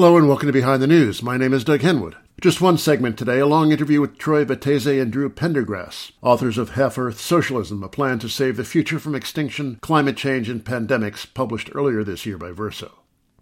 Hello and welcome to Behind the News. My name is Doug Henwood. Just one segment today, a long interview with Troy Vettese and Drew Pendergrass, authors of Half Earth Socialism, a plan to save the future from extinction, climate change, and pandemics, published earlier this year by Verso.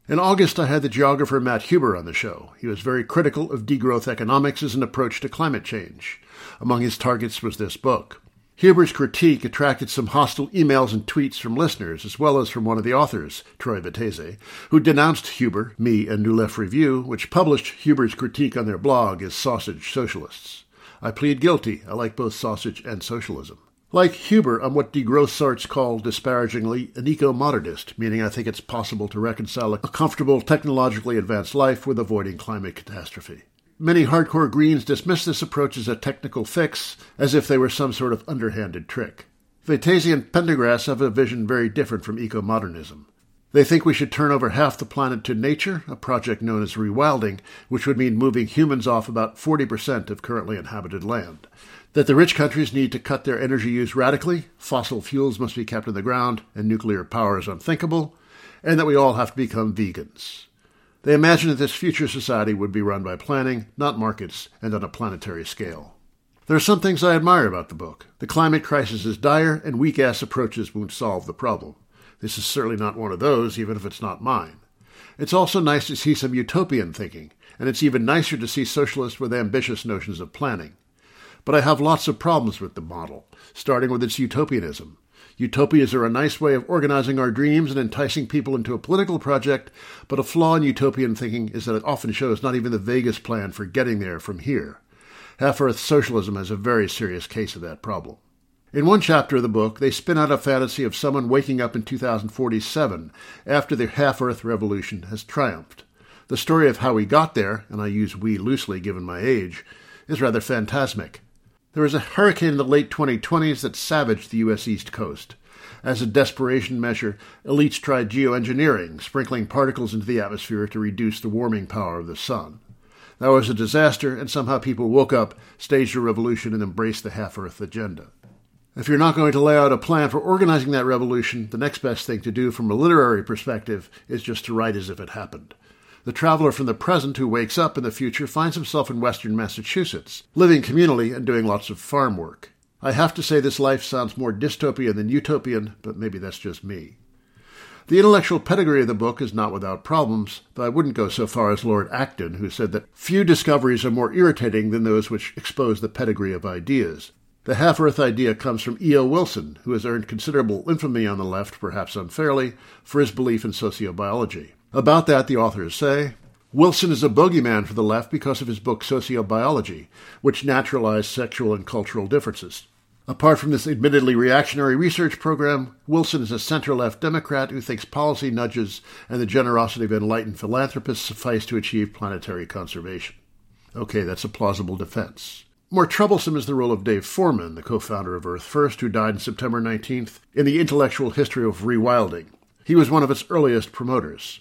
In August, I had the geographer Matt Huber on the show. He was very critical of degrowth economics as an approach to climate change. Among his targets was this book. Huber's critique attracted some hostile emails and tweets from listeners, as well as from one of the authors, Troy Vettese, who denounced Huber, me, and New Left Review, which published Huber's critique on their blog as sausage socialists. I plead guilty. I like both sausage and socialism. Like Huber, I'm what degrowth sorts call disparagingly an eco-modernist, meaning I think it's possible to reconcile a comfortable, technologically advanced life with avoiding climate catastrophe. Many hardcore Greens dismiss this approach as a technical fix, as if they were some sort of underhanded trick. Vettese and Pendergrass have a vision very different from eco-modernism. They think we should turn over half the planet to nature, a project known as rewilding, which would mean moving humans off about 40% of currently inhabited land. That the rich countries need to cut their energy use radically, fossil fuels must be kept in the ground, and nuclear power is unthinkable, and that we all have to become vegans. They imagined that this future society would be run by planning, not markets, and on a planetary scale. There are some things I admire about the book. The climate crisis is dire, and weak ass approaches won't solve the problem. This is certainly not one of those, even if it's not mine. It's also nice to see some utopian thinking, and it's even nicer to see socialists with ambitious notions of planning. But I have lots of problems with the model, starting with its utopianism. Utopias are a nice way of organizing our dreams and enticing people into a political project, but a flaw in utopian thinking is that it often shows not even the vaguest plan for getting there from here. Half Earth Socialism has a very serious case of that problem. In one chapter of the book, they spin out a fantasy of someone waking up in 2047 after the Half Earth Revolution has triumphed. The story of how we got there, and I use we loosely given my age, is rather phantasmic. There was a hurricane in the late 2020s that savaged the U.S. East Coast. As a desperation measure, elites tried geoengineering, sprinkling particles into the atmosphere to reduce the warming power of the sun. That was a disaster, and somehow people woke up, staged a revolution, and embraced the half Earth agenda. If you're not going to lay out a plan for organizing that revolution, the next best thing to do from a literary perspective is just to write as if it happened. The traveler from the present who wakes up in the future finds himself in western Massachusetts, living communally and doing lots of farm work. I have to say this life sounds more dystopian than utopian, but maybe that's just me. The intellectual pedigree of the book is not without problems, though I wouldn't go so far as Lord Acton, who said that few discoveries are more irritating than those which expose the pedigree of ideas. The half Earth idea comes from E.O. Wilson, who has earned considerable infamy on the left, perhaps unfairly, for his belief in sociobiology. About that, the authors say Wilson is a bogeyman for the left because of his book Sociobiology, which naturalized sexual and cultural differences. Apart from this admittedly reactionary research program, Wilson is a center left Democrat who thinks policy nudges and the generosity of enlightened philanthropists suffice to achieve planetary conservation. Okay, that's a plausible defense. More troublesome is the role of Dave Foreman, the co founder of Earth First, who died on September 19th, in the intellectual history of rewilding. He was one of its earliest promoters.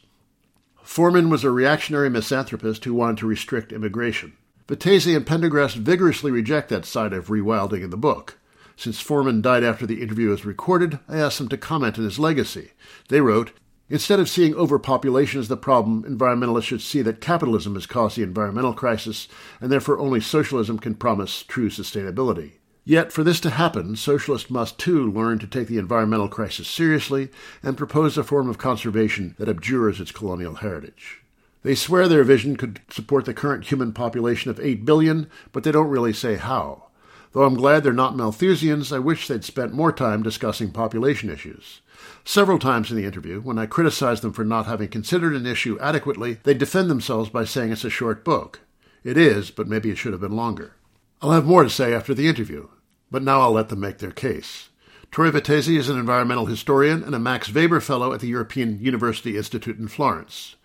Foreman was a reactionary misanthropist who wanted to restrict immigration. Vettese and Pendergrass vigorously reject that side of rewilding in the book. Since Foreman died after the interview was recorded, I asked them to comment on his legacy. They wrote, Instead of seeing overpopulation as the problem, environmentalists should see that capitalism has caused the environmental crisis, and therefore only socialism can promise true sustainability. Yet, for this to happen, socialists must too learn to take the environmental crisis seriously and propose a form of conservation that abjures its colonial heritage. They swear their vision could support the current human population of 8 billion, but they don't really say how. Though I'm glad they're not Malthusians, I wish they'd spent more time discussing population issues. Several times in the interview, when I criticized them for not having considered an issue adequately, they defend themselves by saying it's a short book. It is, but maybe it should have been longer. I'll have more to say after the interview. But now I'll let them make their case. Troy Vettese is an environmental historian and a Max Weber Fellow at the European University Institute in Florence.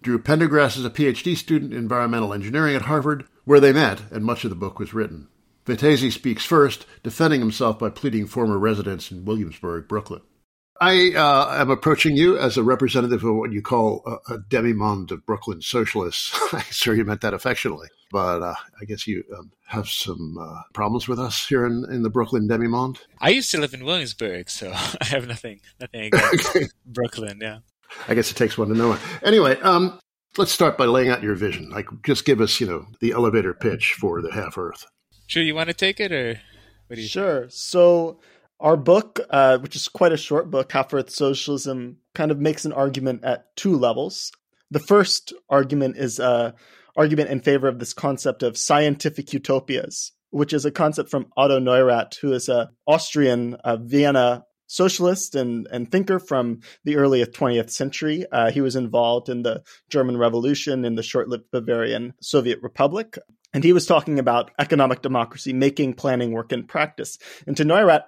Drew Pendergrass is a PhD student in environmental engineering at Harvard, where they met, and much of the book was written. Vettese speaks first, defending himself by pleading former residence in Williamsburg, Brooklyn. I uh, am approaching you as a representative of what you call a, a demi-monde of Brooklyn socialists. I'm sure you meant that affectionately, but uh, I guess you um, have some uh, problems with us here in, in the Brooklyn demi-monde. I used to live in Williamsburg, so I have nothing nothing against okay. Brooklyn. Yeah, I guess it takes one to know one. Anyway, um, let's start by laying out your vision. Like, just give us, you know, the elevator pitch for the Half Earth. Sure, you want to take it, or what do you? Sure. Think? So our book, uh, which is quite a short book, Half Earth Socialism, kind of makes an argument at two levels. The first argument is an uh, argument in favor of this concept of scientific utopias, which is a concept from Otto Neurath, who is an Austrian uh, Vienna socialist and, and thinker from the early 20th century. Uh, he was involved in the German Revolution in the short lived Bavarian Soviet Republic. And he was talking about economic democracy, making planning work in practice. And to Neurath,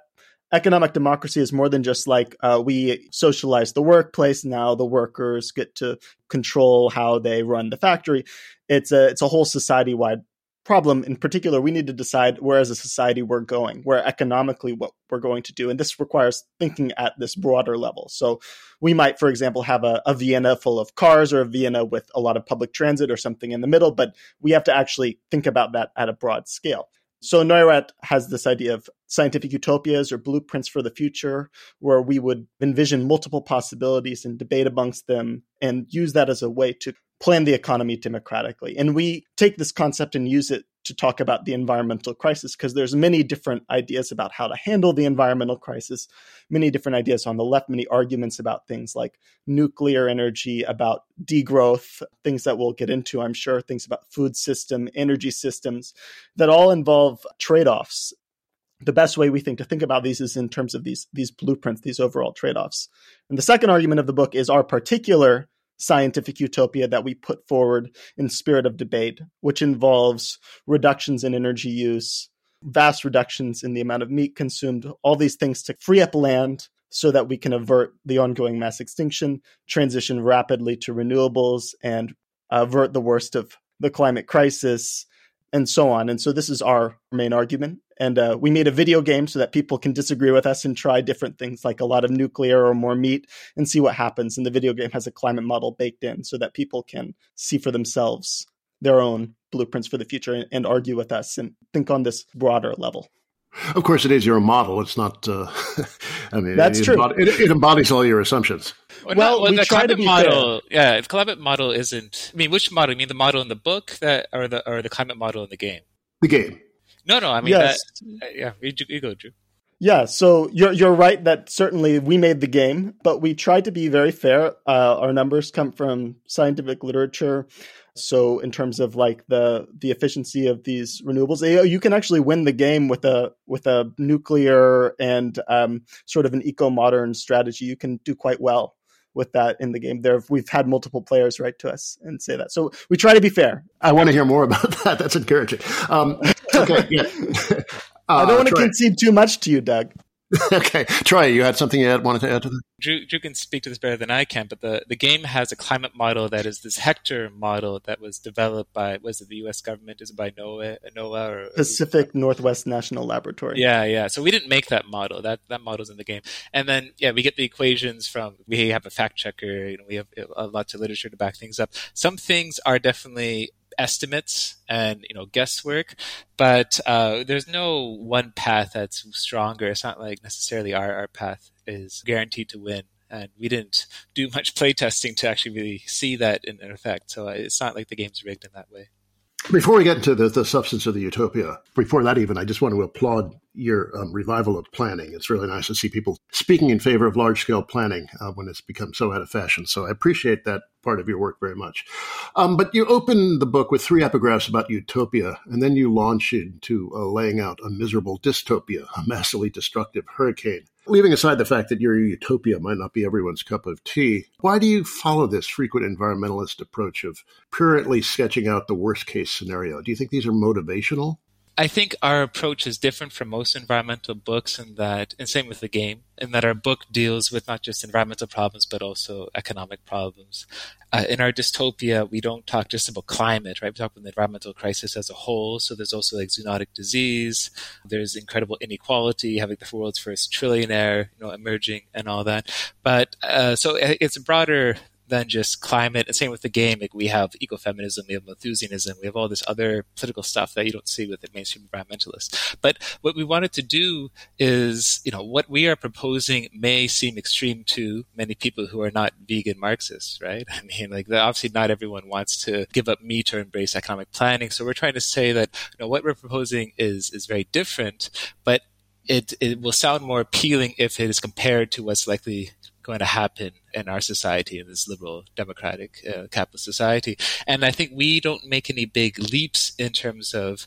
economic democracy is more than just like uh, we socialize the workplace. Now the workers get to control how they run the factory. It's a it's a whole society wide problem. In particular, we need to decide where as a society we're going, where economically what we're going to do, and this requires thinking at this broader level. So we might, for example, have a, a Vienna full of cars or a Vienna with a lot of public transit or something in the middle, but we have to actually think about that at a broad scale. So Neurath has this idea of scientific utopias or blueprints for the future, where we would envision multiple possibilities and debate amongst them and use that as a way to plan the economy democratically. And we take this concept and use it to talk about the environmental crisis because there's many different ideas about how to handle the environmental crisis many different ideas on the left many arguments about things like nuclear energy about degrowth things that we'll get into i'm sure things about food system energy systems that all involve trade-offs. The best way we think to think about these is in terms of these these blueprints these overall trade-offs. And the second argument of the book is our particular scientific utopia that we put forward in spirit of debate, which involves reductions in energy use, vast reductions in the amount of meat consumed, all these things to free up land so that we can avert the ongoing mass extinction, transition rapidly to renewables, and avert the worst of the climate crisis, and so on. And so this is our main argument. And uh, we made a video game so that people can disagree with us and try different things like a lot of nuclear or more meat and see what happens. And the video game has a climate model baked in so that people can see for themselves their own blueprints for the future and, and argue with us and think on this broader level. Of course, it is your model. It's not. Uh, I mean, that's it true. Embodies, it, it, embodies all your assumptions. Well, well, well the climate model, fair. yeah, the climate model isn't. I mean, which model? You mean the model in the book that, or the or the climate model in the game? The game. No, no. I mean, yes. that, uh, yeah. You, you go, Drew. Yeah, so you're you're right that certainly we made the game, but we tried to be very fair. Uh, our numbers come from scientific literature, so in terms of like the the efficiency of these renewables, you can actually win the game with a with a nuclear and um, sort of an eco modern strategy. You can do quite well with that in the game. There, we've had multiple players write to us and say that. So we try to be fair. I want to hear more about that. That's encouraging. Um, okay, yeah. Uh, I don't want to concede too much to you, Doug. okay, Troy, you had something you wanted to add to that? Drew, Drew, can speak to this better than I can, but the, the game has a climate model that is this Hector model that was developed by was it the U.S. government? Is it by NOAA, NOAA or Pacific or, Northwest National Laboratory? Yeah, yeah. So we didn't make that model. That that model's in the game, and then yeah, we get the equations from. We have a fact checker. You know, we have lots of literature to back things up. Some things are definitely estimates and you know guesswork but uh, there's no one path that's stronger. It's not like necessarily our, our path is guaranteed to win. And we didn't do much playtesting to actually really see that in, in effect. So it's not like the game's rigged in that way. Before we get into the, the substance of the utopia, before that even, I just want to applaud your um, revival of planning. It's really nice to see people speaking in favor of large scale planning uh, when it's become so out of fashion. So I appreciate that part of your work very much. Um, but you open the book with three epigraphs about utopia, and then you launch into uh, laying out a miserable dystopia, a massively destructive hurricane. Leaving aside the fact that your utopia might not be everyone's cup of tea, why do you follow this frequent environmentalist approach of purely sketching out the worst case scenario? Do you think these are motivational? I think our approach is different from most environmental books in that, and same with the game, in that our book deals with not just environmental problems, but also economic problems. Uh, in our dystopia, we don't talk just about climate, right? We talk about the environmental crisis as a whole. So there's also like zoonotic disease. There's incredible inequality, having the world's first trillionaire, you know, emerging and all that. But, uh, so it's a broader than just climate. And same with the game. Like we have ecofeminism, we have Malthusianism, we have all this other political stuff that you don't see with the mainstream environmentalists. But what we wanted to do is, you know, what we are proposing may seem extreme to many people who are not vegan Marxists, right? I mean, like obviously not everyone wants to give up meat or embrace economic planning. So we're trying to say that, you know, what we're proposing is is very different, but it, it will sound more appealing if it is compared to what's likely going to happen in our society, in this liberal, democratic, uh, capitalist society. And I think we don't make any big leaps in terms of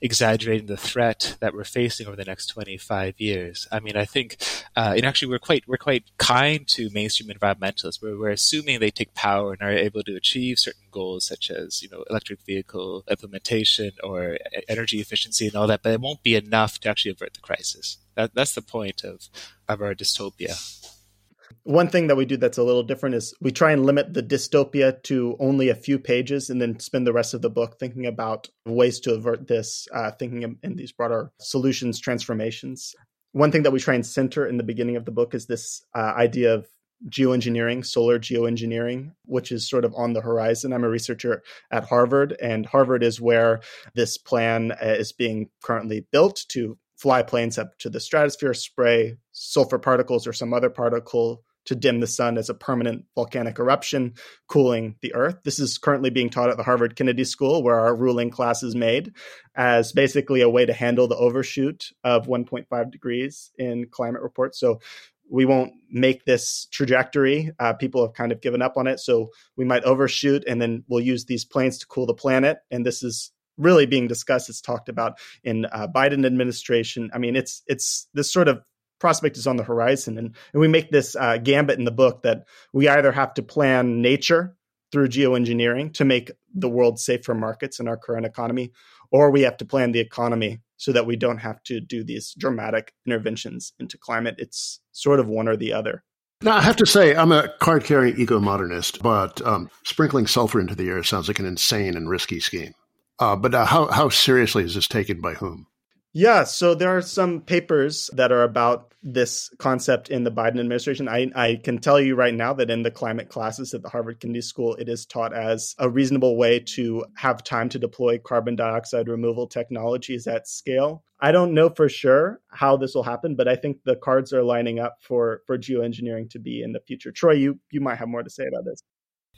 exaggerating the threat that we're facing over the next 25 years. I mean, I think, uh, and actually we're quite, we're quite kind to mainstream environmentalists. We're, we're assuming they take power and are able to achieve certain goals such as, you know, electric vehicle implementation or energy efficiency and all that, but it won't be enough to actually avert the crisis. That, that's the point of, of our dystopia. One thing that we do that's a little different is we try and limit the dystopia to only a few pages and then spend the rest of the book thinking about ways to avert this, uh, thinking in these broader solutions, transformations. One thing that we try and center in the beginning of the book is this uh, idea of geoengineering, solar geoengineering, which is sort of on the horizon. I'm a researcher at Harvard, and Harvard is where this plan uh, is being currently built to fly planes up to the stratosphere, spray sulfur particles or some other particle to dim the sun as a permanent volcanic eruption, cooling the Earth. This is currently being taught at the Harvard Kennedy School, where our ruling class is made, as basically a way to handle the overshoot of 1.5 degrees in climate reports. So we won't make this trajectory. Uh, people have kind of given up on it. So we might overshoot and then we'll use these planes to cool the planet. And this is really being discussed. It's talked about in uh, Biden administration. I mean, it's it's this sort of prospect is on the horizon, and and we make this uh, gambit in the book that we either have to plan nature through geoengineering to make the world safe for markets in our current economy, or we have to plan the economy so that we don't have to do these dramatic interventions into climate. It's sort of one or the other. Now, I have to say, I'm a card carrying eco modernist, but um, sprinkling sulfur into the air sounds like an insane and risky scheme. Uh, but uh, how how seriously is this taken by whom? Yeah, so there are some papers that are about this concept in the Biden administration. I, I can tell you right now that in the climate classes at the Harvard Kennedy School, it is taught as a reasonable way to have time to deploy carbon dioxide removal technologies at scale. I don't know for sure how this will happen, but I think the cards are lining up for for geoengineering to be in the future. Troy, you you might have more to say about this.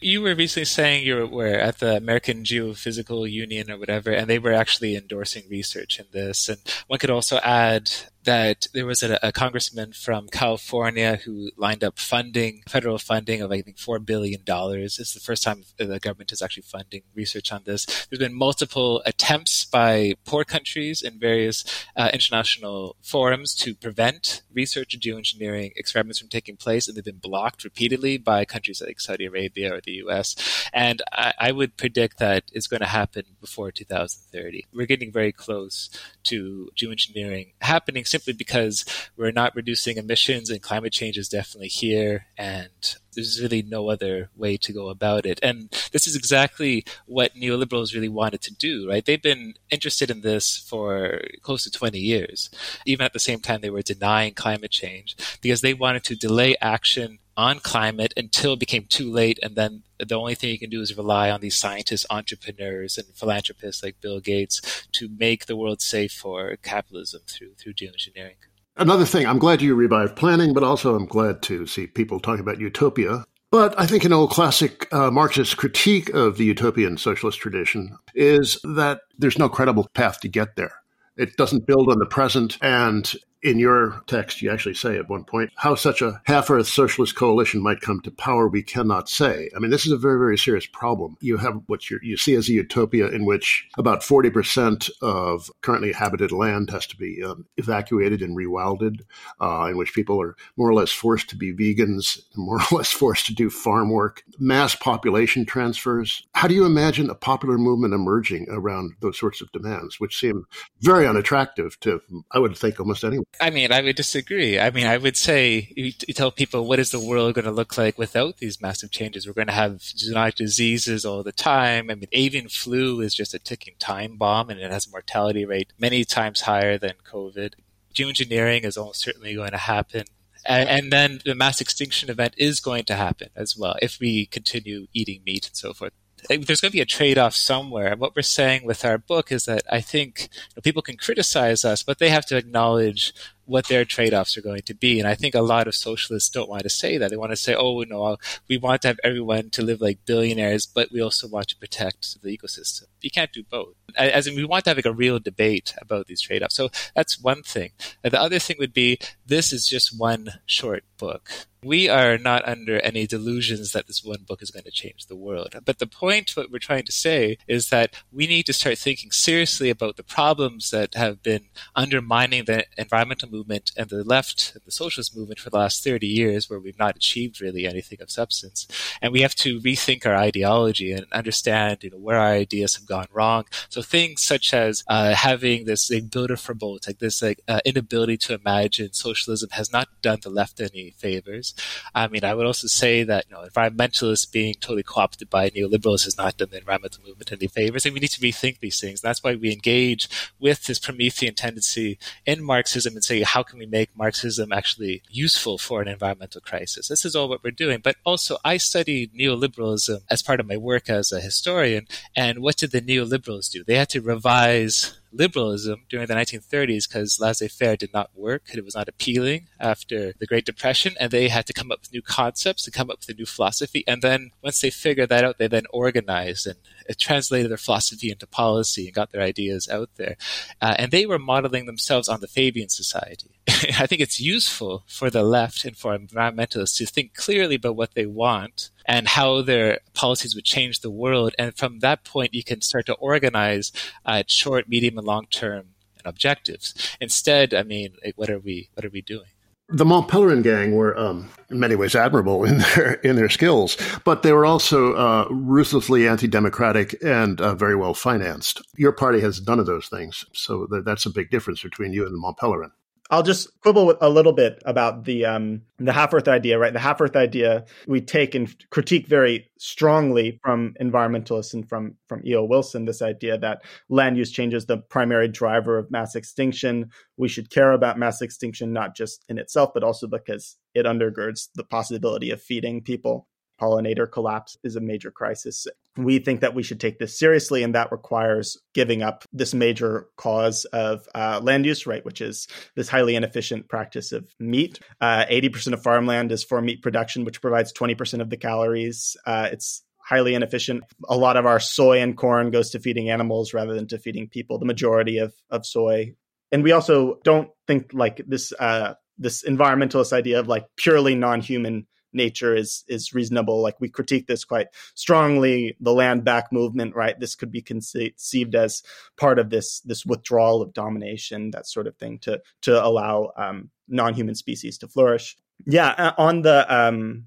You were recently saying you were at the American Geophysical Union or whatever, and they were actually endorsing research in this. And one could also add that there was a, a, congressman from California who lined up funding, federal funding of I think four billion dollars. It's the first time the government is actually funding research on this. There's been multiple attempts by poor countries in various uh, international forums to prevent research and geoengineering experiments from taking place, and they've been blocked repeatedly by countries like Saudi Arabia or the U.S. And I, I would predict that it's going to happen before 2030. We're getting very close to geoengineering happening simply because we're not reducing emissions and climate change is definitely here and there's really no other way to go about it. And this is exactly what neoliberals really wanted to do, right? They've been interested in this for close to 20 years, even at the same time they were denying climate change because they wanted to delay action on climate until it became too late. And then the only thing you can do is rely on these scientists, entrepreneurs, and philanthropists like Bill Gates to make the world safe for capitalism through, through geoengineering. Another thing, I'm glad you revived planning, but also I'm glad to see people talking about utopia. But I think an old classic uh, Marxist critique of the utopian socialist tradition is that there's no credible path to get there. It doesn't build on the present, and in your text, you actually say at one point how such a half Earth socialist coalition might come to power, we cannot say. I mean, this is a very, very serious problem. You have what you see as a utopia in which about 40% of currently habited land has to be um, evacuated and rewilded, uh, in which people are more or less forced to be vegans, more or less forced to do farm work, mass population transfers. How do you imagine a popular movement emerging around those sorts of demands, which seem very unattractive to, I would think, almost anyone? I mean, I would disagree. I mean, I would say you, you tell people, what is the world going to look like without these massive changes? We're going to have zoonotic diseases all the time. I mean, avian flu is just a ticking time bomb and it has a mortality rate many times higher than COVID. Geoengineering is almost certainly going to happen. And, and, then the mass extinction event is going to happen as well if we continue eating meat and so forth Uh, there's going to be a trade-off somewhere. And what we're saying with our book is that I think you know, people can criticize us, but they have to acknowledge what their trade-offs are going to be. And I think a lot of socialists don't want to say that. They want to say, "Oh no, we want to have everyone to live like billionaires, but we also want to protect the ecosystem." You can't do both. As in, we want to have like a real debate about these trade-offs. So that's one thing. The other thing would be this is just one short book we are not under any delusions that this one book is going to change the world. But the point, what we're trying to say, is that we need to start thinking seriously about the problems that have been undermining the environmental movement and the left and the socialist movement for the last 30 years, where we've not achieved really anything of substance. And we have to rethink our ideology and understand, you know, where our ideas have gone wrong. So things such as uh, having this like, both, like this like uh, inability to imagine socialism, has not done the left any favors. I mean, I would also say that you know, environmentalists being totally co-opted by neoliberals has not done the environmental movement any favors, and we need to rethink these things. That's why we engage with this Promethean tendency in Marxism and say, how can we make Marxism actually useful for an environmental crisis? This is all what we're doing. But also, I studied neoliberalism as part of my work as a historian, and what did the neoliberals do? They had to revise liberalism during the 1930s because laissez-faire did not work. It was not appealing after the Great Depression, and they had to come up with new concepts and come up with a new philosophy. And then once they figured that out, they then organized and translated their philosophy into policy and got their ideas out there. Uh, and they were modeling themselves on the Fabian Society. I think it's useful for the left and for environmentalists to think clearly about what they want and how their policies would change the world. And from that point, you can start to organize uh, short, medium, and long term objectives. Instead, I mean, what are we what are we doing? The Mont Pelerin gang were, um, in many ways, admirable in their in their skills, but they were also uh, ruthlessly anti-democratic and uh, very well financed. Your party has none of those things, so th- that's a big difference between you and the Mont Pelerin. I'll just quibble a little bit about the um, the half Earth idea, right? The half Earth idea we take and critique very strongly from environmentalists and from from E.O. Wilson. This idea that land use change is the primary driver of mass extinction. We should care about mass extinction not just in itself, but also because it undergirds the possibility of feeding people pollinator collapse is a major crisis. We think that we should take this seriously, and that requires giving up this major cause of uh, land use, right, which is this highly inefficient practice of meat. Uh, 80% of farmland is for meat production, which provides 20% of the calories. Uh, it's highly inefficient. A lot of our soy and corn goes to feeding animals rather than to feeding people, the majority of, of soy. And we also don't think like this uh, this environmentalist idea of like purely non-human nature is is reasonable. Like we critique this quite strongly. The land back movement, right? This could be conceived as part of this this withdrawal of domination, that sort of thing, to to allow um, non human species to flourish. Yeah, uh, on the um,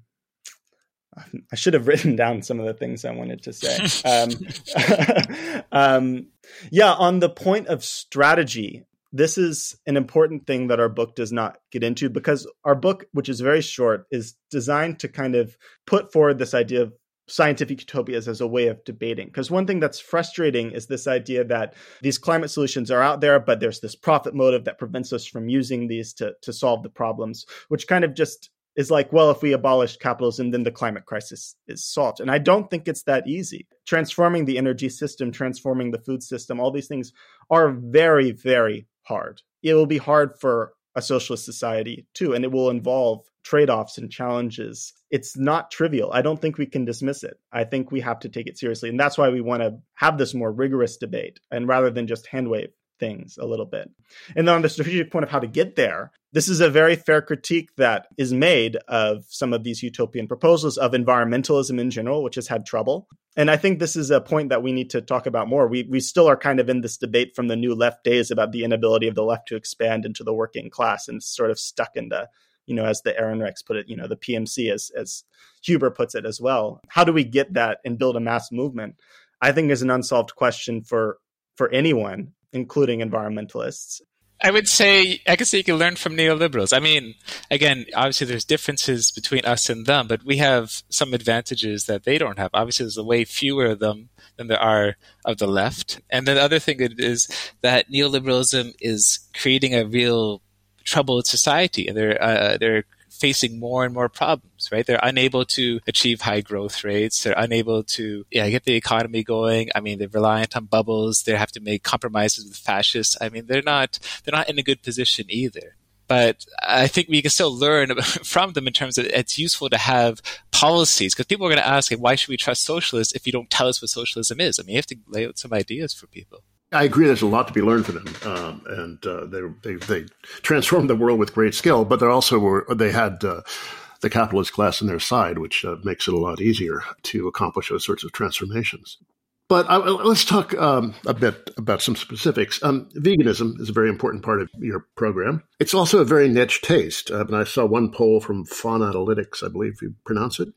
I should have written down some of the things I wanted to say. um, um, yeah, on the point of strategy, this is an important thing that our book does not get into because our book, which is very short, is designed to kind of put forward this idea of scientific utopias as a way of debating. Because one thing that's frustrating is this idea that these climate solutions are out there, but there's this profit motive that prevents us from using these to, to solve the problems, which kind of just is like, well, if we abolish capitalism, then the climate crisis is solved. And I don't think it's that easy. Transforming the energy system, transforming the food system, all these things are very, very hard. It will be hard for a socialist society too, and it will involve trade offs and challenges. It's not trivial. I don't think we can dismiss it. I think we have to take it seriously. And that's why we want to have this more rigorous debate and rather than just handwave things a little bit. And then on the strategic point of how to get there, this is a very fair critique that is made of some of these utopian proposals of environmentalism in general, which has had trouble. And I think this is a point that we need to talk about more. We we still are kind of in this debate from the new left days about the inability of the left to expand into the working class and sort of stuck in the you know, as the Ehrenreichs put it, you know, the PMC as as Huber puts it as well. How do we get that and build a mass movement? I think is an unsolved question for for anyone, including environmentalists. I would say I could say you can learn from neoliberals. I mean, again, obviously there's differences between us and them, but we have some advantages that they don't have. Obviously, there's a way fewer of them than there are of the left. And the other thing is that neoliberalism is creating a real troubled society, and they're uh, they're facing more and more problems, right? They're unable to achieve high growth rates. They're unable to yeah, get the economy going. I mean, they're reliant on bubbles. They have to make compromises with fascists. I mean, they're not they're not in a good position either. But I think we can still learn from them in terms of it's useful to have policies because people are going to ask, why should we trust socialists if you don't tell us what socialism is? I mean, you have to lay out some ideas for people. I agree. There's a lot to be learned from them, um, and uh, they, they, they transformed the world with great skill. But they also were they had uh, the capitalist class on their side, which uh, makes it a lot easier to accomplish those sorts of transformations. But uh, let's talk um, a bit about some specifics. Um, veganism is a very important part of your program. It's also a very niche taste. Uh, and I saw one poll from Faunalytics, I believe you pronounce it,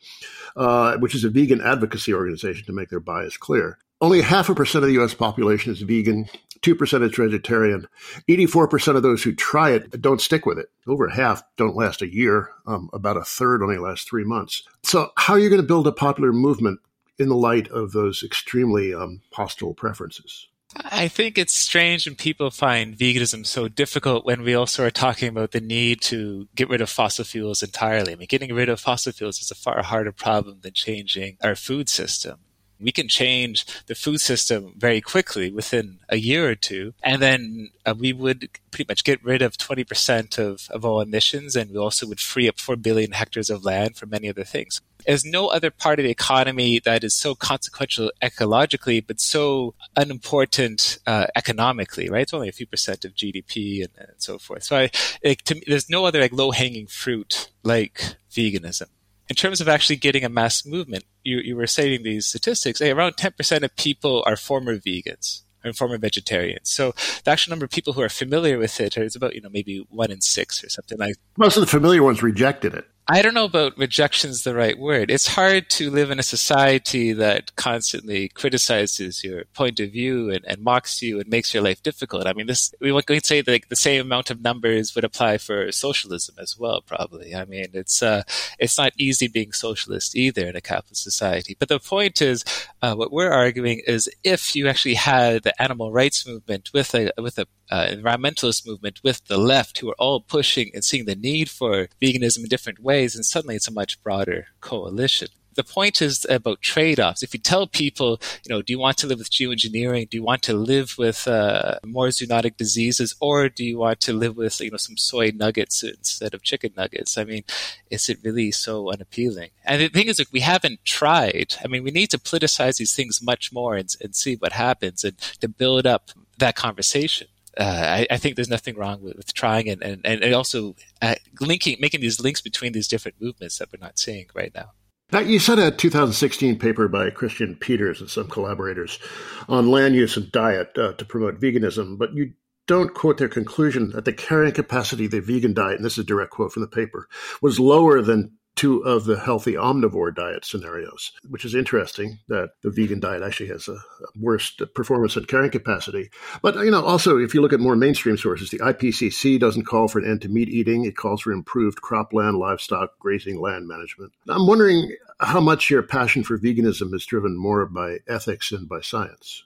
uh, which is a vegan advocacy organization to make their bias clear. Only half a percent of the U.S. population is vegan. 2% is vegetarian. 84% of those who try it don't stick with it. Over half don't last a year. Um, about a third only last three months. So, how are you going to build a popular movement in the light of those extremely um, hostile preferences? I think it's strange when people find veganism so difficult when we also are talking about the need to get rid of fossil fuels entirely. I mean, getting rid of fossil fuels is a far harder problem than changing our food system we can change the food system very quickly within a year or two. And then uh, we would pretty much get rid of 20% of, of all emissions. And we also would free up 4 billion hectares of land for many other things. There's no other part of the economy that is so consequential ecologically, but so unimportant uh, economically, right? It's only a few percent of GDP and, and so forth. So I, like, to me, there's no other like low hanging fruit like veganism in terms of actually getting a mass movement, you, you were citing these statistics. Hey, around 10% of people are former vegans and former vegetarians. So the actual number of people who are familiar with it is about, you know, maybe one in six or something like Most of the familiar ones rejected it. I don't know about rejection's the right word. It's hard to live in a society that constantly criticizes your point of view and, and mocks you and makes your life difficult. I mean, this we can say that like, the same amount of numbers would apply for socialism as well. Probably. I mean, it's uh, it's not easy being socialist either in a capitalist society. But the point is, uh, what we're arguing is if you actually had the animal rights movement with a with a uh, environmentalist movement with the left who are all pushing and seeing the need for veganism in different ways, and suddenly it's a much broader coalition. The point is about trade-offs. If you tell people, you know, do you want to live with geoengineering? Do you want to live with uh, more zoonotic diseases, or do you want to live with, you know, some soy nuggets instead of chicken nuggets? I mean, is it really so unappealing? And the thing is, like, we haven't tried. I mean, we need to politicize these things much more and, and see what happens, and to build up that conversation uh, I, I, think there's nothing wrong with, with trying and, and, and also uh, linking, making these links between these different movements that we're not seeing right now. Now, you said a 2016 paper by Christian Peters and some collaborators on land use and diet uh, to promote veganism, but you don't quote their conclusion that the carrying capacity of the vegan diet, and this is a direct quote from the paper, was lower than two of the healthy omnivore diet scenarios, which is interesting that the vegan diet actually has a worse performance and carrying capacity. But, you know, also, if you look at more mainstream sources, the IPCC doesn't call for an end to meat eating. It calls for improved cropland, livestock, grazing land management. I'm wondering how much your passion for veganism is driven more by ethics and by science.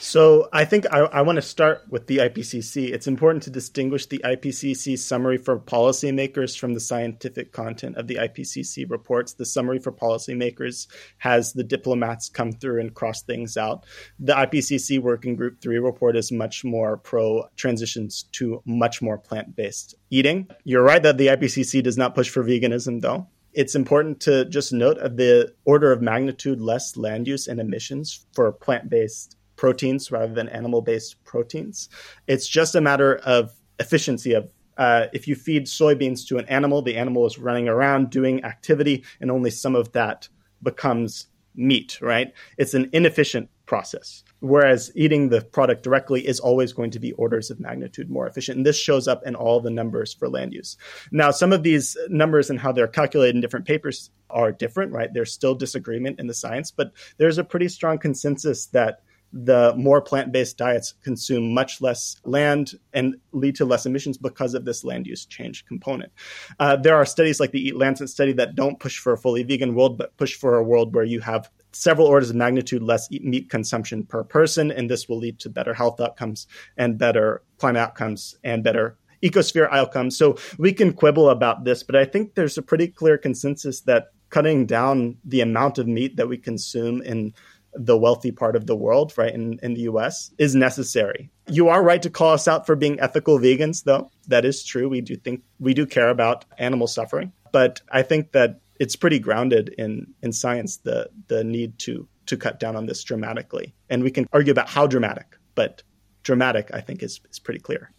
So I think I, I want to start with the IPCC. It's important to distinguish the IPCC summary for policymakers from the scientific content of the IPCC reports. The summary for policymakers has the diplomats come through and cross things out. The IPCC Working Group 3 report is much more pro transitions to much more plant based eating. You're right that the IPCC does not push for veganism, though it's important to just note the order of magnitude less land use and emissions for plant based proteins rather than animal based proteins. It's just a matter of efficiency of uh, if you feed soybeans to an animal, the animal is running around doing activity, and only some of that becomes meat, right? It's an inefficient process. Whereas eating the product directly is always going to be orders of magnitude more efficient. And this shows up in all the numbers for land use. Now, some of these numbers and how they're calculated in different papers are different, right? There's still disagreement in the science, but there's a pretty strong consensus that the more plant based diets consume much less land and lead to less emissions because of this land use change component. Uh, there are studies like the Eat Lancet study that don't push for a fully vegan world, but push for a world where you have several orders of magnitude less meat consumption per person, and this will lead to better health outcomes and better climate outcomes and better ecosphere outcomes. So we can quibble about this, but I think there's a pretty clear consensus that cutting down the amount of meat that we consume in the wealthy part of the world, right, in, in the US, is necessary. You are right to call us out for being ethical vegans, though. That is true. We do think we do care about animal suffering. But I think that it's pretty grounded in in science the the need to to cut down on this dramatically. And we can argue about how dramatic, but dramatic I think is is pretty clear.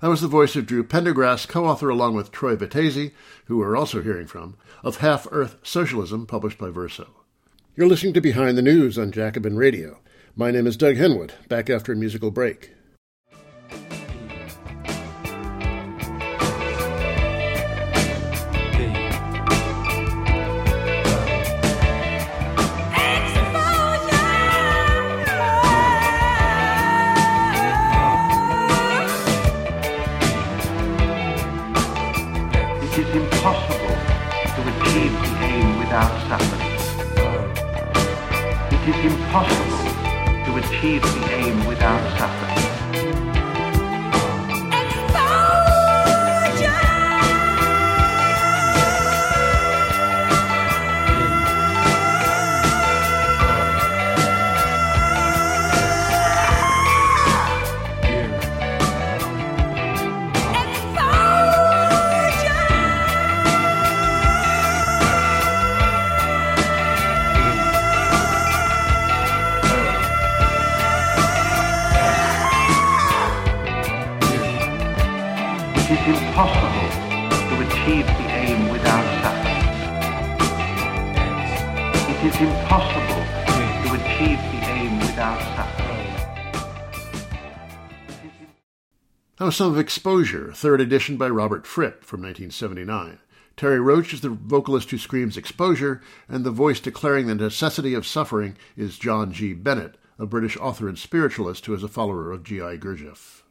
That was the voice of Drew Pendergrass, co author along with Troy Vettese, who we're also hearing from, of Half Earth Socialism, published by Verso. You're listening to Behind the News on Jacobin Radio. My name is Doug Henwood, back after a musical break. achievement. Some of Exposure, third edition by Robert Fripp from 1979. Terre Roche is the vocalist who screams exposure, and the voice declaring the necessity of suffering is John G. Bennett, a British author and spiritualist who is a follower of G.I. Gurdjieff.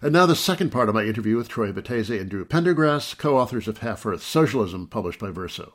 And now the second part of my interview with Troy Vettese and Drew Pendergrass, co-authors of Half Earth Socialism, published by Verso.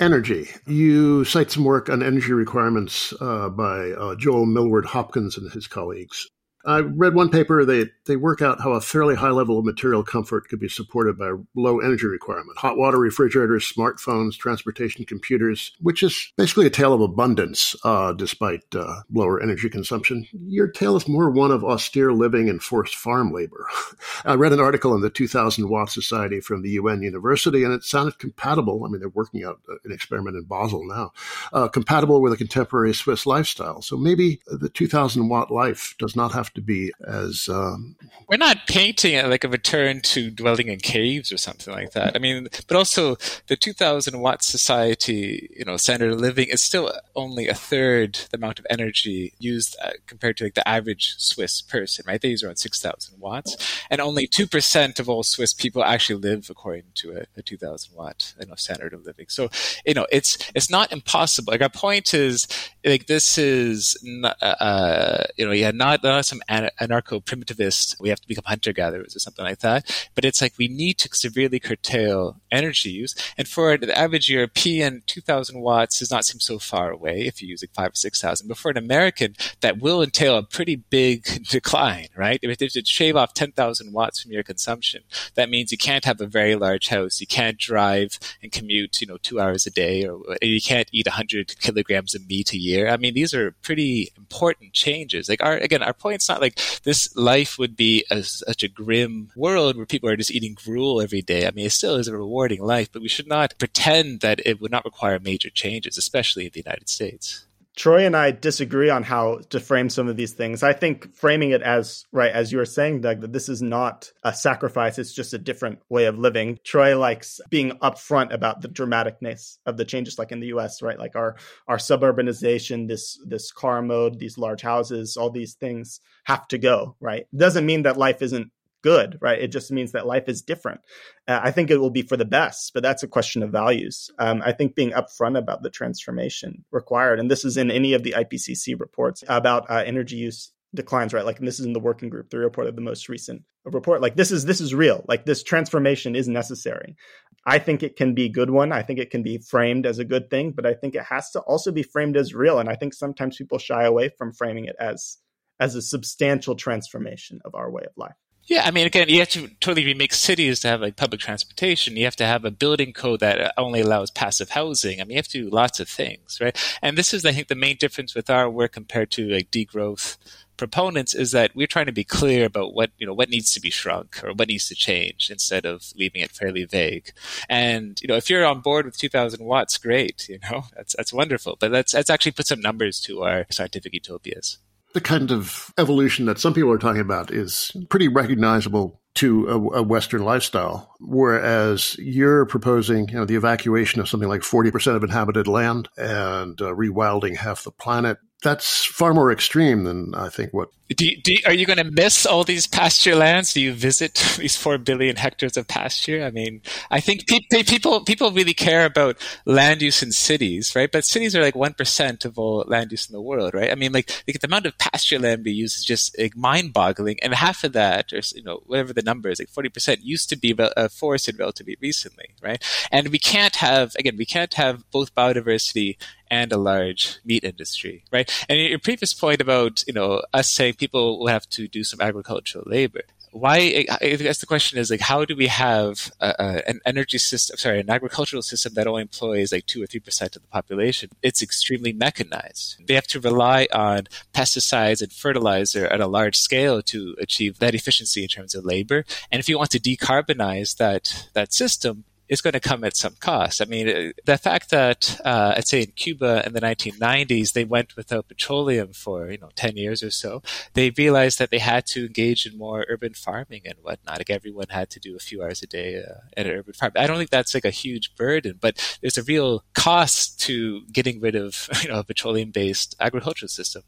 Energy. You cite some work on energy requirements uh, by uh, Joel Millward Hopkins and his colleagues. I read one paper, they, they work out how a fairly high level of material comfort could be supported by low energy requirement. Hot water, refrigerators, smartphones, transportation, computers, which is basically a tale of abundance uh, despite uh, lower energy consumption. Your tale is more one of austere living and forced farm labor. I read an article in the 2000 Watt Society from the UN University, and it sounded compatible. I mean, they're working out an experiment in Basel now, uh, compatible with a contemporary Swiss lifestyle. So maybe the 2000 Watt life does not have to be as. Um, We're not painting it like a return to dwelling in caves or something like that. I mean, but also the 2000 watt society, you know, standard of living is still only a third the amount of energy used uh, compared to like the average Swiss person, right? They use around 6,000 watts, and only two percent of all Swiss people actually live according to a, a 2,000 watt, you know, standard of living. So, you know, it's it's not impossible. Like our point is, like this is, uh, uh, you know, yeah, not not some anarcho primitivist, we have to become hunter gatherers or something like that. But it's like we need to severely curtail energy use. And for the average European, 2000 watts does not seem so far away if you use like five or 6,000. But for an American, that will entail a pretty big decline, right? If you shave off 10,000 watts from your consumption, that means you can't have a very large house. You can't drive and commute, you know, two hours a day, or you can't eat 100 kilograms of meat a year. I mean, these are pretty important changes. Like our, again, our point's not like this life would be a, such a grim world where people are just eating gruel every day. I mean, it still is a rewarding life, but we should not pretend that it would not require major changes, especially in the United States. Troy and I disagree on how to frame some of these things. I think framing it as, right, as you were saying, Doug, that this is not a sacrifice, it's just a different way of living. Troy likes being upfront about the dramaticness of the changes, like in the US, right? Like our, our suburbanization, this, this car mode, these large houses, all these things have to go, right? Doesn't mean that life isn't good, right? It just means that life is different. Uh, I think it will be for the best, but that's a question of values. Um, I think being upfront about the transformation required, and this is in any of the IPCC reports about uh, energy use declines, right? Like this is in the working group, the report of the most recent report. Like this is this is real. Like this transformation is necessary. I think it can be good one. I think it can be framed as a good thing, but I think it has to also be framed as real. And I think sometimes people shy away from framing it as as a substantial transformation of our way of life. Yeah, I mean, again, you have to totally remake cities to have like public transportation. You have to have a building code that only allows passive housing. I mean, you have to do lots of things, right? And this is, I think, the main difference with our work compared to like degrowth proponents is that we're trying to be clear about what you know what needs to be shrunk or what needs to change instead of leaving it fairly vague. And you know, if you're on board with 2,000 watts, great. You know, that's that's wonderful. But let's let's actually put some numbers to our scientific utopias the kind of evolution that some people are talking about is pretty recognizable to a, a, Western lifestyle, whereas you're proposing, you know, the evacuation of something like 40% of inhabited land and uh, rewilding half the planet that's far more extreme than I think what. Do you, do you, are you going to miss all these pasture lands? Do you visit these four billion hectares of pasture? I mean, I think pe- people people really care about land use in cities, right? But cities are like one percent of all land use in the world, right? I mean, like, like the amount of pasture land we use is just like, mind-boggling, and half of that, or you know, whatever the number is, like forty percent, used to be uh, forested relatively recently, right? And we can't have again, we can't have both biodiversity and a large meat industry, right? And your previous point about, you know, us saying people will have to do some agricultural labor. Why, I guess the question is like, how do we have a, a, an energy system, sorry, an agricultural system that only employs like two or 3% of the population? It's extremely mechanized. They have to rely on pesticides and fertilizer at a large scale to achieve that efficiency in terms of labor. And if you want to decarbonize that, that system, is going to come at some cost. I mean, uh, the fact that, uh, I'd say in Cuba in the 1990s, they went without petroleum for, you know, 10 years or so, they realized that they had to engage in more urban farming and whatnot. Like everyone had to do a few hours a day uh, at an urban farm. I don't think that's like a huge burden, but there's a real cost to getting rid of, you know, a petroleum based agricultural system.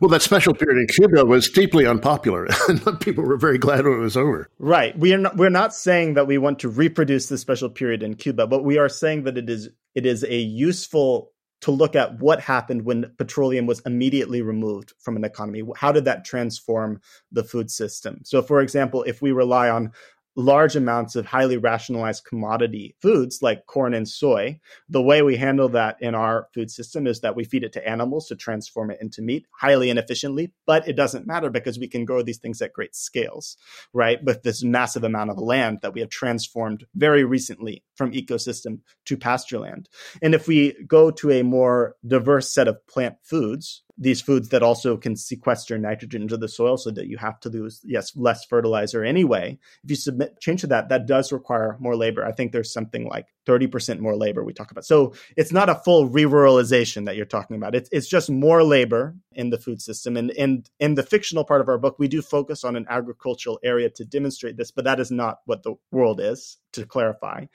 Well, that special period in Cuba was deeply unpopular, and people were very glad when it was over. Right. We are not, we're not saying that we want to reproduce the special period in Cuba, but we are saying that it is it is a useful to look at what happened when petroleum was immediately removed from an economy. How did that transform the food system? So, for example, if we rely on large amounts of highly rationalized commodity foods like corn and soy. The way we handle that in our food system is that we feed it to animals to transform it into meat highly inefficiently, but it doesn't matter because we can grow these things at great scales, right? With this massive amount of land that we have transformed very recently from ecosystem to pasture land. And if we go to a more diverse set of plant foods, these foods that also can sequester nitrogen into the soil so that you have to lose yes less fertilizer anyway. If you submit change to that that does require more labor. I think there's something like 30% more labor we talk about. So it's not a full re-ruralization that you're talking about. It's, it's just more labor in the food system. And, and in the fictional part of our book we do focus on an agricultural area to demonstrate this but that is not what the world is to clarify.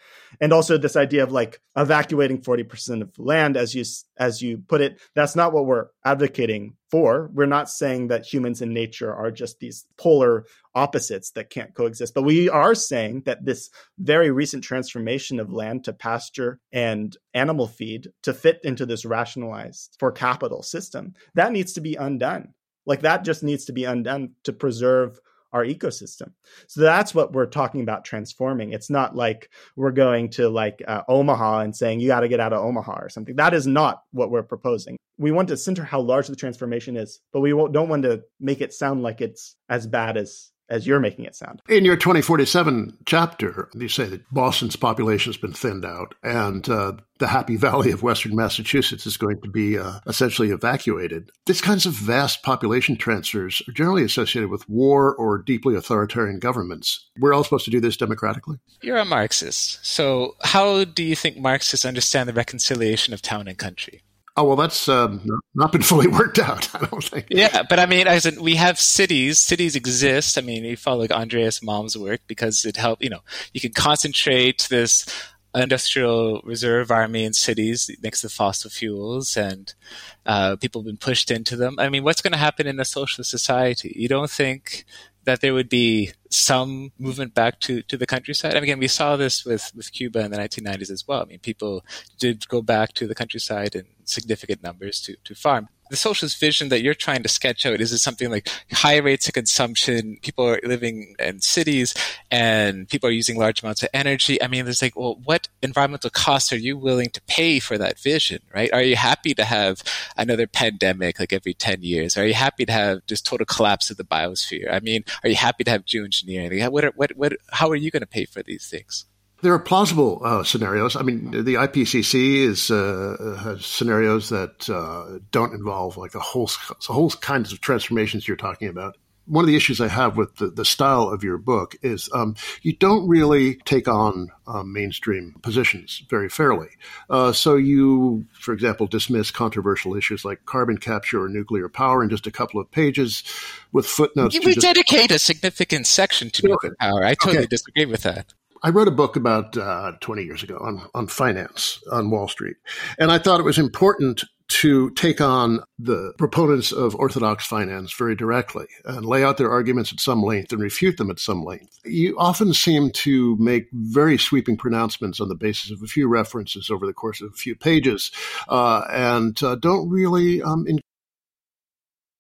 And also this idea of like evacuating 40% of land as you as you put it that's not what we're advocating for we're not saying that humans and nature are just these polar opposites that can't coexist but we are saying that this very recent transformation of land to pasture and animal feed to fit into this rationalized for capital system that needs to be undone like that just needs to be undone to preserve our ecosystem. So that's what we're talking about transforming. It's not like we're going to like uh, Omaha and saying you got to get out of Omaha or something. That is not what we're proposing. We want to center how large the transformation is, but we don't want to make it sound like it's as bad as as you're making it sound. In your 2047 chapter, you say that Boston's population has been thinned out and uh, the Happy Valley of Western Massachusetts is going to be uh, essentially evacuated. These kinds of vast population transfers are generally associated with war or deeply authoritarian governments. We're all supposed to do this democratically? You're a Marxist. So, how do you think Marxists understand the reconciliation of town and country? Oh well, that's um, not been fully worked out. I don't think. Yeah, but I mean, as in, we have cities. Cities exist. I mean, you follow like Andreas Malm's work because it helped. You know, you can concentrate this industrial reserve army in cities next to fossil fuels, and uh, people have been pushed into them. I mean, what's going to happen in a socialist society? You don't think that there would be some movement back to, to the countryside. And again, we saw this with, with Cuba in the 1990s as well. I mean, people did go back to the countryside in significant numbers to, to farm the socialist vision that you're trying to sketch out is it something like high rates of consumption people are living in cities and people are using large amounts of energy? I mean there's like well what environmental costs are you willing to pay for that vision right? Are you happy to have another pandemic like every 10 years? Are you happy to have just total collapse of the biosphere? I mean are you happy to have geoengineering what, are, what, what how are you going to pay for these things there are plausible uh, scenarios. I mean, the IPCC is uh, has scenarios that uh, don't involve like a whole whole kinds of transformations you're talking about. One of the issues I have with the, the style of your book is um, you don't really take on um, mainstream positions very fairly. Uh, so you, for example, dismiss controversial issues like carbon capture or nuclear power in just a couple of pages with footnotes. We dedicate a significant section to nuclear power. I totally okay. disagree with that. I wrote a book about uh, 20 years ago on, on finance on Wall Street. And I thought it was important to take on the proponents of orthodox finance very directly and lay out their arguments at some length and refute them at some length. You often seem to make very sweeping pronouncements on the basis of a few references over the course of a few pages uh, and uh, don't really um,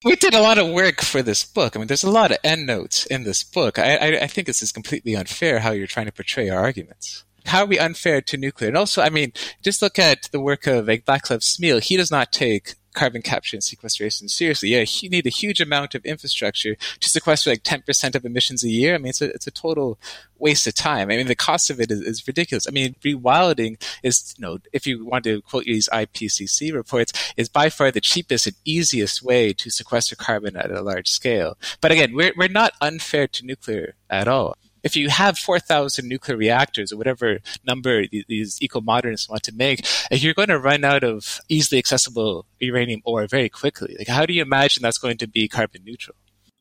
we did a lot of work for this book. I mean, there's a lot of endnotes in this book. I, I, I think this is completely unfair how you're trying to portray our arguments how are we unfair to nuclear? And also, I mean, just look at the work of Vaclav Smil. He does not take carbon capture and sequestration seriously. Yeah, you need a huge amount of infrastructure to sequester like 10% of emissions a year. I mean, it's a, it's a total waste of time. I mean, the cost of it is, is ridiculous. I mean, rewilding is, you know, if you want to quote these IPCC reports, is by far the cheapest and easiest way to sequester carbon at a large scale. But again, we're, we're not unfair to nuclear at all if you have 4,000 nuclear reactors or whatever number these eco-modernists want to make, you're going to run out of easily accessible uranium ore very quickly. Like, how do you imagine that's going to be carbon neutral?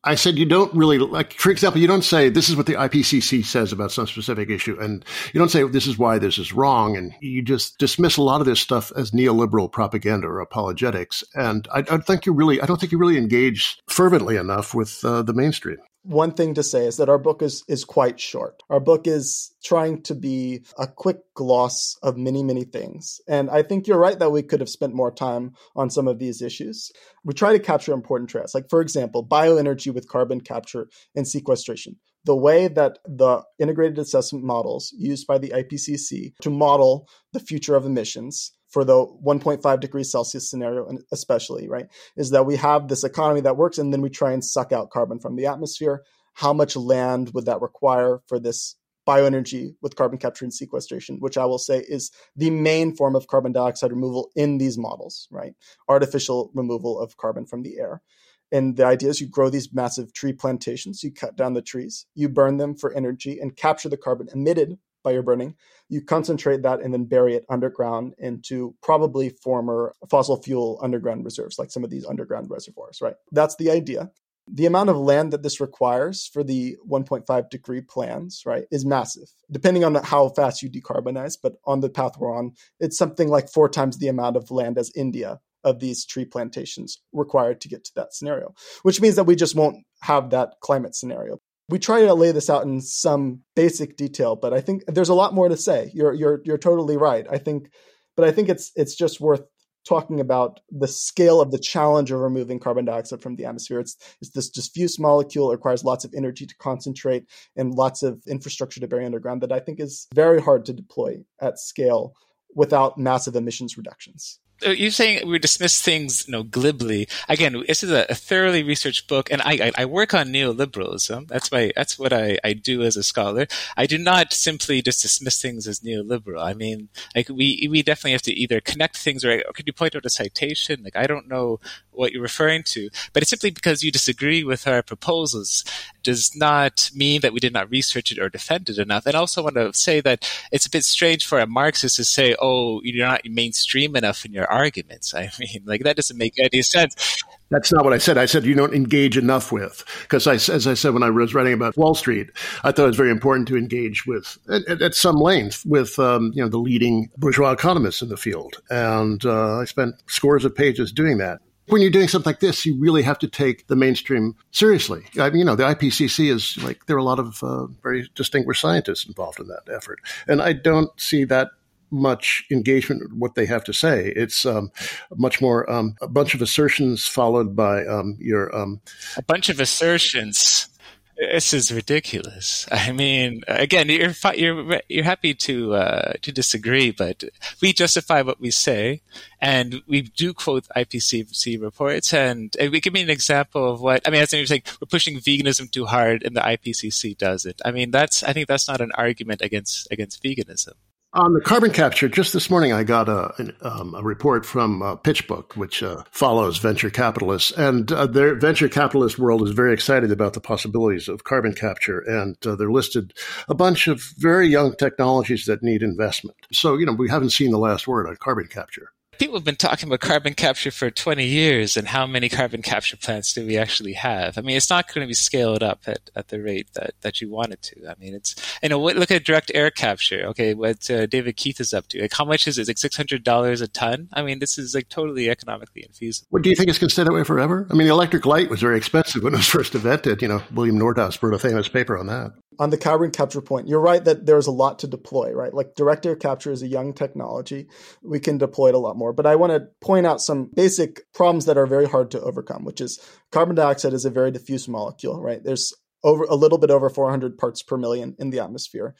I said you don't really like, for example, you don't say this is what the IPCC says about some specific issue, and you don't say this is why this is wrong, and you just dismiss a lot of this stuff as neoliberal propaganda or apologetics. And I, I think you really, I don't think you really engage fervently enough with uh, the mainstream one thing to say is that our book is is quite short. Our book is trying to be a quick gloss of many many things. And I think you're right that we could have spent more time on some of these issues. We try to capture important trends, Like for example, bioenergy with carbon capture and sequestration. The way that the integrated assessment models used by the IPCC to model the future of emissions for the 1.5 degrees Celsius scenario, especially, right, is that we have this economy that works and then we try and suck out carbon from the atmosphere. How much land would that require for this bioenergy with carbon capture and sequestration, which I will say is the main form of carbon dioxide removal in these models, right? Artificial removal of carbon from the air. And the idea is you grow these massive tree plantations, you cut down the trees, you burn them for energy and capture the carbon emitted your burning, you concentrate that and then bury it underground into probably former fossil fuel underground reserves, like some of these underground reservoirs, right? That's the idea. The amount of land that this requires for the 1.5 degree plans, right, is massive, depending on how fast you decarbonize. But on the path we're on, it's something like four times the amount of land as India of these tree plantations required to get to that scenario, which means that we just won't have that climate scenario we try to lay this out in some basic detail, but I think there's a lot more to say. You're you're you're totally right. I think, but I think it's it's just worth talking about the scale of the challenge of removing carbon dioxide from the atmosphere. It's, it's this diffuse molecule. It requires lots of energy to concentrate and lots of infrastructure to bury underground that I think is very hard to deploy at scale without massive emissions reductions. Uh, you're saying we dismiss things, you know, glibly. Again, this is a, a thoroughly researched book, and I, I, I, work on neoliberalism. That's my that's what I, I do as a scholar. I do not simply just dismiss things as neoliberal. I mean, like we we definitely have to either connect things, or, or could you point out a citation? Like I don't know what you're referring to. But it's simply because you disagree with our proposals does not mean that we did not research it or defend it enough. And I also want to say that it's a bit strange for a Marxist to say, oh, you're not mainstream enough in your arguments. I mean, like that doesn't make any sense. That's not what I said. I said you don't engage enough with because, as I said when I was writing about Wall Street, I thought it was very important to engage with at, at some length with um, you know the leading bourgeois economists in the field, and uh, I spent scores of pages doing that. When you're doing something like this, you really have to take the mainstream seriously. I mean, you know, the IPCC is like there are a lot of uh, very distinguished scientists involved in that effort, and I don't see that much engagement with what they have to say. It's um, much more um, a bunch of assertions followed by um, your um, a bunch of assertions. This is ridiculous. I mean, again, you're you're you're happy to uh, to disagree, but we justify what we say, and we do quote IPCC reports. And, and we give me an example of what I mean. As you're saying, we're pushing veganism too hard, and the IPCC does it. I mean, that's I think that's not an argument against against veganism. On the carbon capture, just this morning I got a, um, a report from uh, PitchBook, which uh, follows venture capitalists, and uh, their venture capitalist world is very excited about the possibilities of carbon capture, and uh, they're listed a bunch of very young technologies that need investment. So, you know, we haven't seen the last word on carbon capture people have been talking about carbon capture for 20 years and how many carbon capture plants do we actually have? I mean, it's not going to be scaled up at, at the rate that, that you want it to. I mean, it's, you know, look at direct air capture. Okay. What uh, David Keith is up to. Like, how much is it? Like $600 a ton? I mean, this is like totally economically infeasible. What do you think it's going to stay that way forever? I mean, the electric light was very expensive when it was first invented. You know, William Nordhaus wrote a famous paper on that on the carbon capture point, you're right that there's a lot to deploy, right? Like direct air capture is a young technology. We can deploy it a lot more. But I want to point out some basic problems that are very hard to overcome, which is carbon dioxide is a very diffuse molecule, right? There's over a little bit over 400 parts per million in the atmosphere.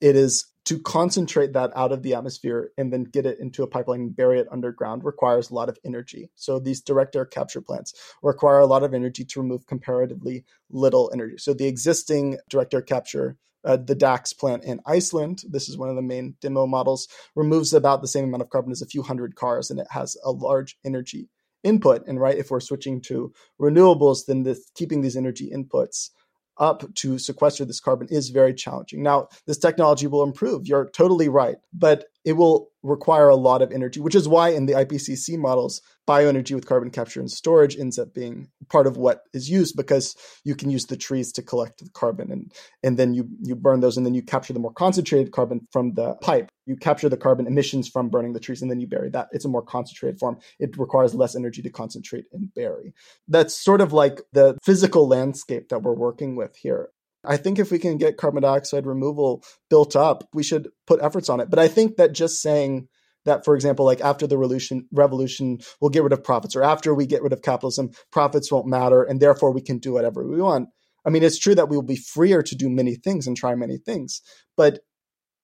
It is to concentrate that out of the atmosphere and then get it into a pipeline and bury it underground requires a lot of energy. So these direct air capture plants require a lot of energy to remove comparatively little energy. So the existing direct air capture uh, the Dax plant in Iceland, this is one of the main demo models, removes about the same amount of carbon as a few hundred cars, and it has a large energy input. And right, if we're switching to renewables, then this, keeping these energy inputs up to sequester this carbon is very challenging. Now, this technology will improve. You're totally right, but it will require a lot of energy, which is why in the IPCC models, bioenergy with carbon capture and storage ends up being part of what is used because you can use the trees to collect the carbon and, and then you, you burn those and then you capture the more concentrated carbon from the pipe. You capture the carbon emissions from burning the trees and then you bury that. It's a more concentrated form. It requires less energy to concentrate and bury. That's sort of like the physical landscape that we're working with here. I think if we can get carbon dioxide removal built up, we should put efforts on it. But I think that just saying that, for example, like after the revolution, revolution, we'll get rid of profits, or after we get rid of capitalism, profits won't matter, and therefore we can do whatever we want. I mean, it's true that we will be freer to do many things and try many things, but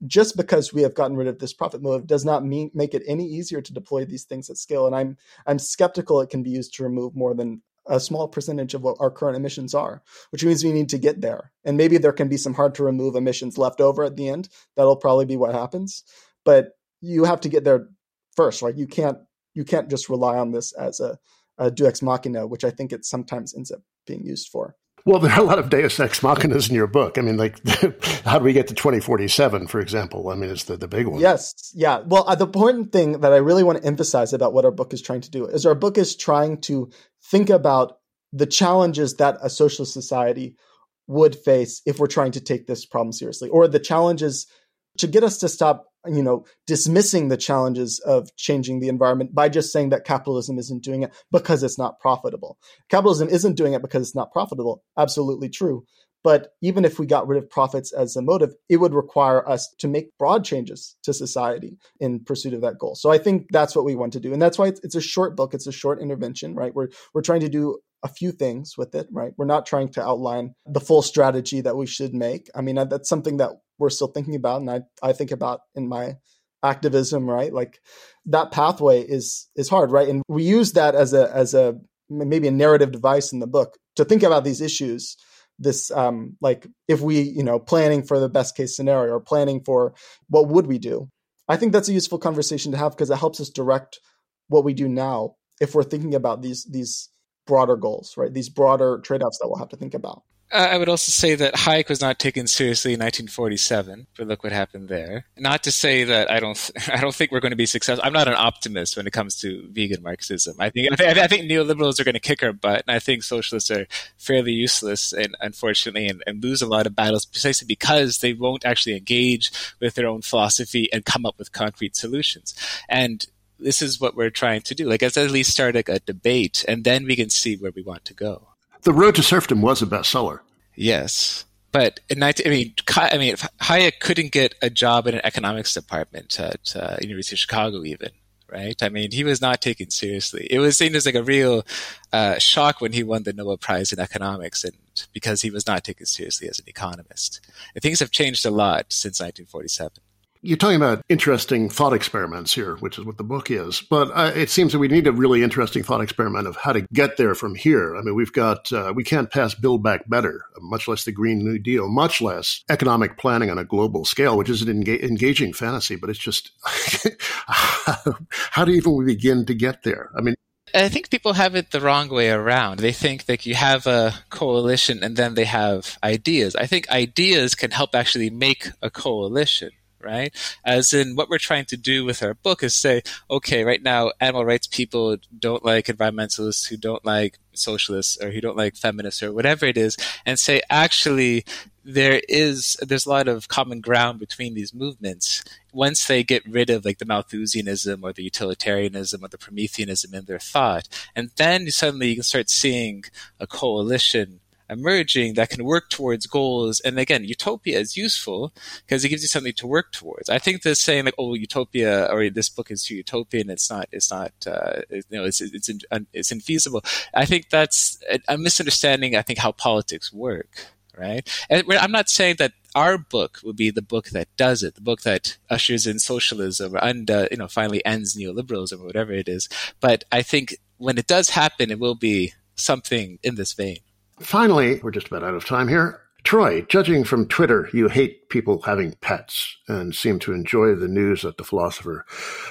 just because we have gotten rid of this profit motive does not mean make it any easier to deploy these things at scale. And I'm I'm skeptical it can be used to remove more than a small percentage of what our current emissions are, which means we need to get there. And maybe there can be some hard to remove emissions left over at the end. That'll probably be what happens. But you have to get there first, right? You can't you can't just rely on this as a, a deus machina, which I think it sometimes ends up being used for. Well, there are a lot of Deus Ex Machinas in your book. I mean, like, how do we get to 2047, for example? I mean, it's the, the big one. Yes. Yeah. Well, uh, the important thing that I really want to emphasize about what our book is trying to do is our book is trying to think about the challenges that a socialist society would face if we're trying to take this problem seriously, or the challenges to get us to stop you know dismissing the challenges of changing the environment by just saying that capitalism isn't doing it because it's not profitable. Capitalism isn't doing it because it's not profitable. Absolutely true. But even if we got rid of profits as a motive it would require us to make broad changes to society in pursuit of that goal. So i think that's what we want to do. And that's why it's, it's a short book. It's a short intervention right? We're we're trying to do a few things with it, right? We're not trying to outline the full strategy that we should make. I mean, that's something that we're still thinking about, and I I think about in my activism, right? Like that pathway is is hard, right? And we use that as a as a maybe a narrative device in the book to think about these issues. This um like if we you know planning for the best case scenario or planning for what would we do. I think that's a useful conversation to have because it helps us direct what we do now if we're thinking about these these broader goals, right? These broader trade-offs that we'll have to think about. Uh, I would also say that Hayek was not taken seriously in 1947, but look what happened there. Not to say that I don't, th- I don't think we're going to be successful. I'm not an optimist when it comes to vegan Marxism. I think, I think, I think neoliberals are going to kick our butt, and I think socialists are fairly useless, and unfortunately, and, and lose a lot of battles precisely because they won't actually engage with their own philosophy and come up with concrete solutions. And this is what we're trying to do. Like, let's at least start a, a debate, and then we can see where we want to go. The Road to Serfdom was a bestseller. Yes. But in 19, I mean, I mean, Hayek couldn't get a job in an economics department at uh, University of Chicago, even right? I mean, he was not taken seriously. It was seen as like a real uh, shock when he won the Nobel Prize in economics, and because he was not taken seriously as an economist. And things have changed a lot since 1947. You're talking about interesting thought experiments here, which is what the book is. But uh, it seems that we need a really interesting thought experiment of how to get there from here. I mean, we've got, uh, we can't pass Build Back Better, much less the Green New Deal, much less economic planning on a global scale, which is an enga- engaging fantasy, but it's just, how do even we begin to get there? I mean, I think people have it the wrong way around. They think that you have a coalition and then they have ideas. I think ideas can help actually make a coalition right? As in, what we're trying to do with our book is say, okay, right now, animal rights people don't like environmentalists who don't like socialists or who don't like feminists or whatever it is, and say, actually, there is there's a lot of common ground between these movements once they get rid of like the Malthusianism or the utilitarianism or the Prometheanism in their thought, and then suddenly you can start seeing a coalition emerging that can work towards goals. And again, utopia is useful because it gives you something to work towards. I think the saying like, "Oh, utopia," or "This book is too utopian," it's not. It's not. Uh, you know, it's it's it's infeasible. I think that's a misunderstanding. I think how politics work. Right. And I'm not saying that our book will be the book that does it, the book that ushers in socialism and uh, you know finally ends neoliberalism or whatever it is. But I think when it does happen, it will be something in this vein. Finally, we're just about out of time here. Troy, judging from Twitter, you hate people having pets and seem to enjoy the news that the philosopher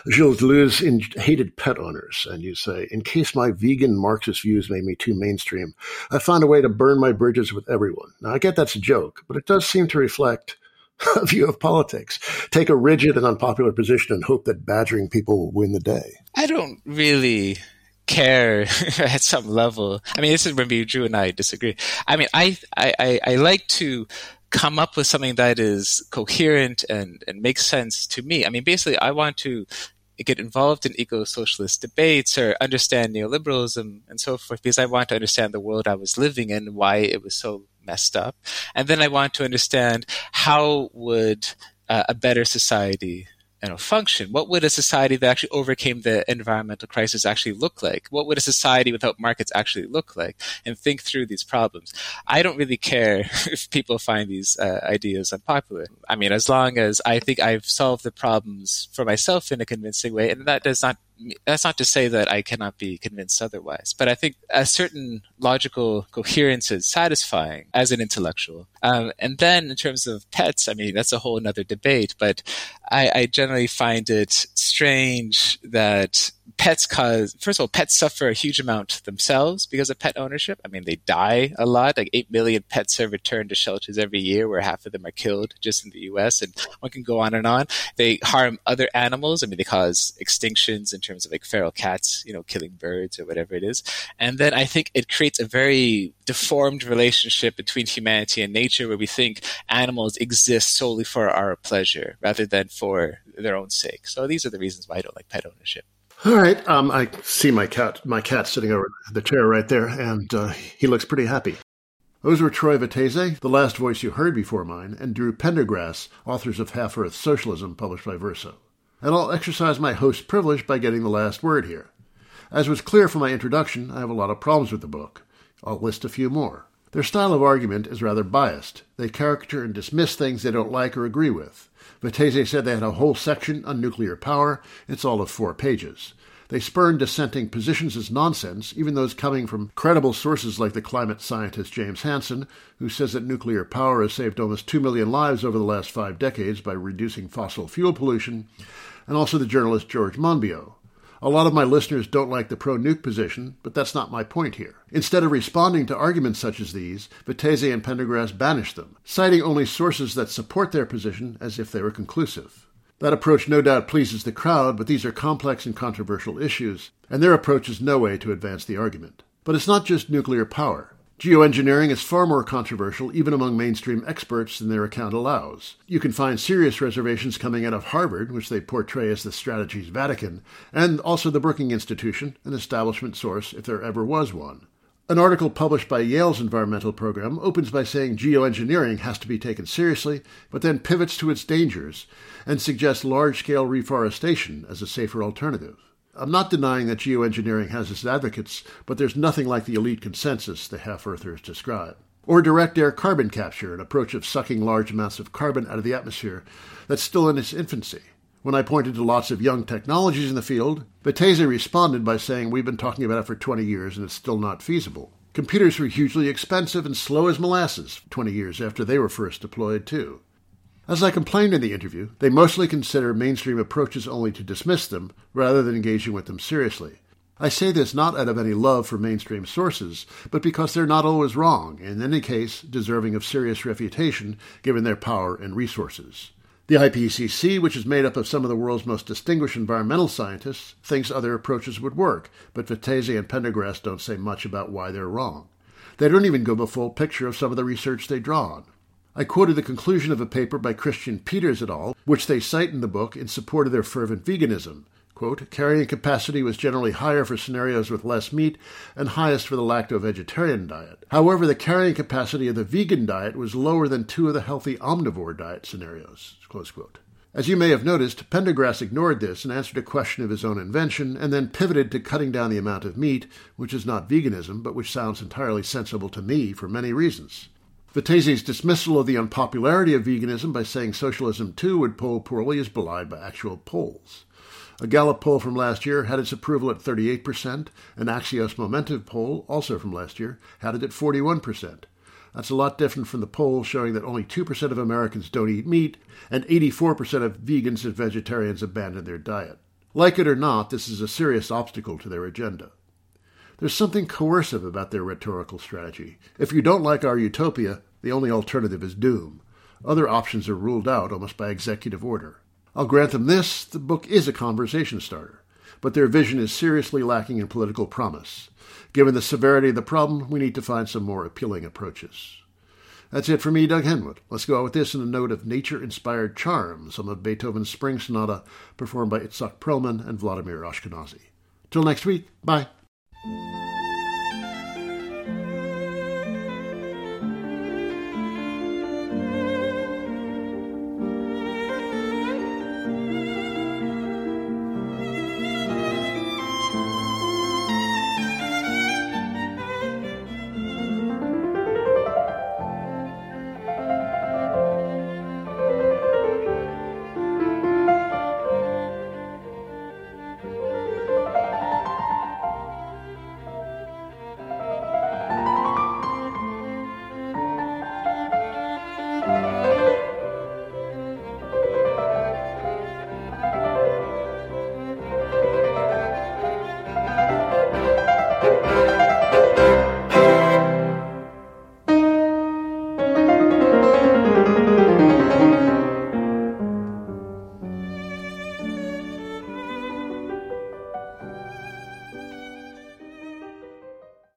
Gilles Deleuze in- hated pet owners. And you say, in case my vegan Marxist views made me too mainstream, I found a way to burn my bridges with everyone. Now, I get that's a joke, but it does seem to reflect a view of politics. Take a rigid and unpopular position and hope that badgering people will win the day. I don't really care at some level. I mean, this is when Drew and I disagree. I mean, I, I, I like to come up with something that is coherent and, and makes sense to me. I mean, basically, I want to get involved in eco-socialist debates or understand neoliberalism and so forth because I want to understand the world I was living in, why it was so messed up. And then I want to understand how would uh, a better society you know, function? What would a society that actually overcame the environmental crisis actually look like? What would a society without markets actually look like? And think through these problems. I don't really care if people find these uh, ideas unpopular. I mean, as long as I think I've solved the problems for myself in a convincing way, and that does not that's not to say that I cannot be convinced otherwise, but I think a certain logical coherence is satisfying as an intellectual. Um, and then in terms of pets, I mean, that's a whole other debate, but I, I generally find it strange that pets cause first of all pets suffer a huge amount themselves because of pet ownership. I mean they die a lot. Like 8 million pets are returned to shelters every year where half of them are killed just in the us and one can go on and on. They harm other animals. I mean they cause extinctions in terms of like feral cats you know killing birds or whatever it is. And then i think it creates a very deformed relationship between humanity and nature where we think animals exist solely for our pleasure rather than for their own sake. So these are the reasons why i don't like pet ownership all right. Um, I see my cat, my cat sitting over the chair right there, and uh, he looks pretty happy. Those were Troy Vettese, the last voice you heard before mine, and Drew Pendergrass, authors of Half Earth Socialism, published by Verso. And I'll exercise my host privilege by getting the last word here. As was clear from my introduction, I have a lot of problems with the book. I'll list a few more. Their style of argument is rather biased. They caricature and dismiss things they don't like or agree with. Vettese said they had a whole section on nuclear power. It's all of four pages. They spurn dissenting positions as nonsense, even those coming from credible sources like the climate scientist James Hansen, who says that nuclear power has saved almost 2 million lives over the last five decades by reducing fossil fuel pollution, and also the journalist George Monbiot. A lot of my listeners don't like the pro nuke position, but that's not my point here. Instead of responding to arguments such as these, Vettese and Pendergrass banish them, citing only sources that support their position as if they were conclusive. That approach no doubt pleases the crowd, but these are complex and controversial issues, and their approach is no way to advance the argument. But it's not just nuclear power. Geoengineering is far more controversial even among mainstream experts than their account allows. You can find serious reservations coming out of Harvard, which they portray as the strategy's Vatican, and also the Brookings Institution, an establishment source if there ever was one. An article published by Yale's environmental program opens by saying geoengineering has to be taken seriously, but then pivots to its dangers and suggests large scale reforestation as a safer alternative. I'm not denying that geoengineering has its advocates, but there's nothing like the elite consensus the half earthers describe. Or direct air carbon capture, an approach of sucking large amounts of carbon out of the atmosphere that's still in its infancy. When I pointed to lots of young technologies in the field, Vettese responded by saying we've been talking about it for 20 years and it's still not feasible. Computers were hugely expensive and slow as molasses 20 years after they were first deployed, too. As I complained in the interview, they mostly consider mainstream approaches only to dismiss them rather than engaging with them seriously. I say this not out of any love for mainstream sources, but because they're not always wrong, and in any case deserving of serious refutation given their power and resources. The IPCC, which is made up of some of the world's most distinguished environmental scientists, thinks other approaches would work, but Vettese and Pendergrass don't say much about why they're wrong. They don't even give a full picture of some of the research they draw on. I quoted the conclusion of a paper by Christian Peters et al., which they cite in the book in support of their fervent veganism. Quote, carrying capacity was generally higher for scenarios with less meat and highest for the lacto-vegetarian diet. However, the carrying capacity of the vegan diet was lower than two of the healthy omnivore diet scenarios. Close quote. As you may have noticed, Pendergrass ignored this and answered a question of his own invention, and then pivoted to cutting down the amount of meat, which is not veganism, but which sounds entirely sensible to me for many reasons. Vettese's dismissal of the unpopularity of veganism by saying socialism too would poll poorly is belied by actual polls. A Gallup poll from last year had its approval at 38%. An Axios Momentive poll, also from last year, had it at 41%. That's a lot different from the poll showing that only 2% of Americans don't eat meat and 84% of vegans and vegetarians abandon their diet. Like it or not, this is a serious obstacle to their agenda. There's something coercive about their rhetorical strategy. If you don't like our utopia, the only alternative is doom. Other options are ruled out almost by executive order. I'll grant them this the book is a conversation starter, but their vision is seriously lacking in political promise. Given the severity of the problem, we need to find some more appealing approaches. That's it for me, Doug Henwood. Let's go out with this in a note of nature inspired charm, some of Beethoven's Spring Sonata, performed by Itzhak Perlman and Vladimir Ashkenazy. Till next week, bye. Thank you.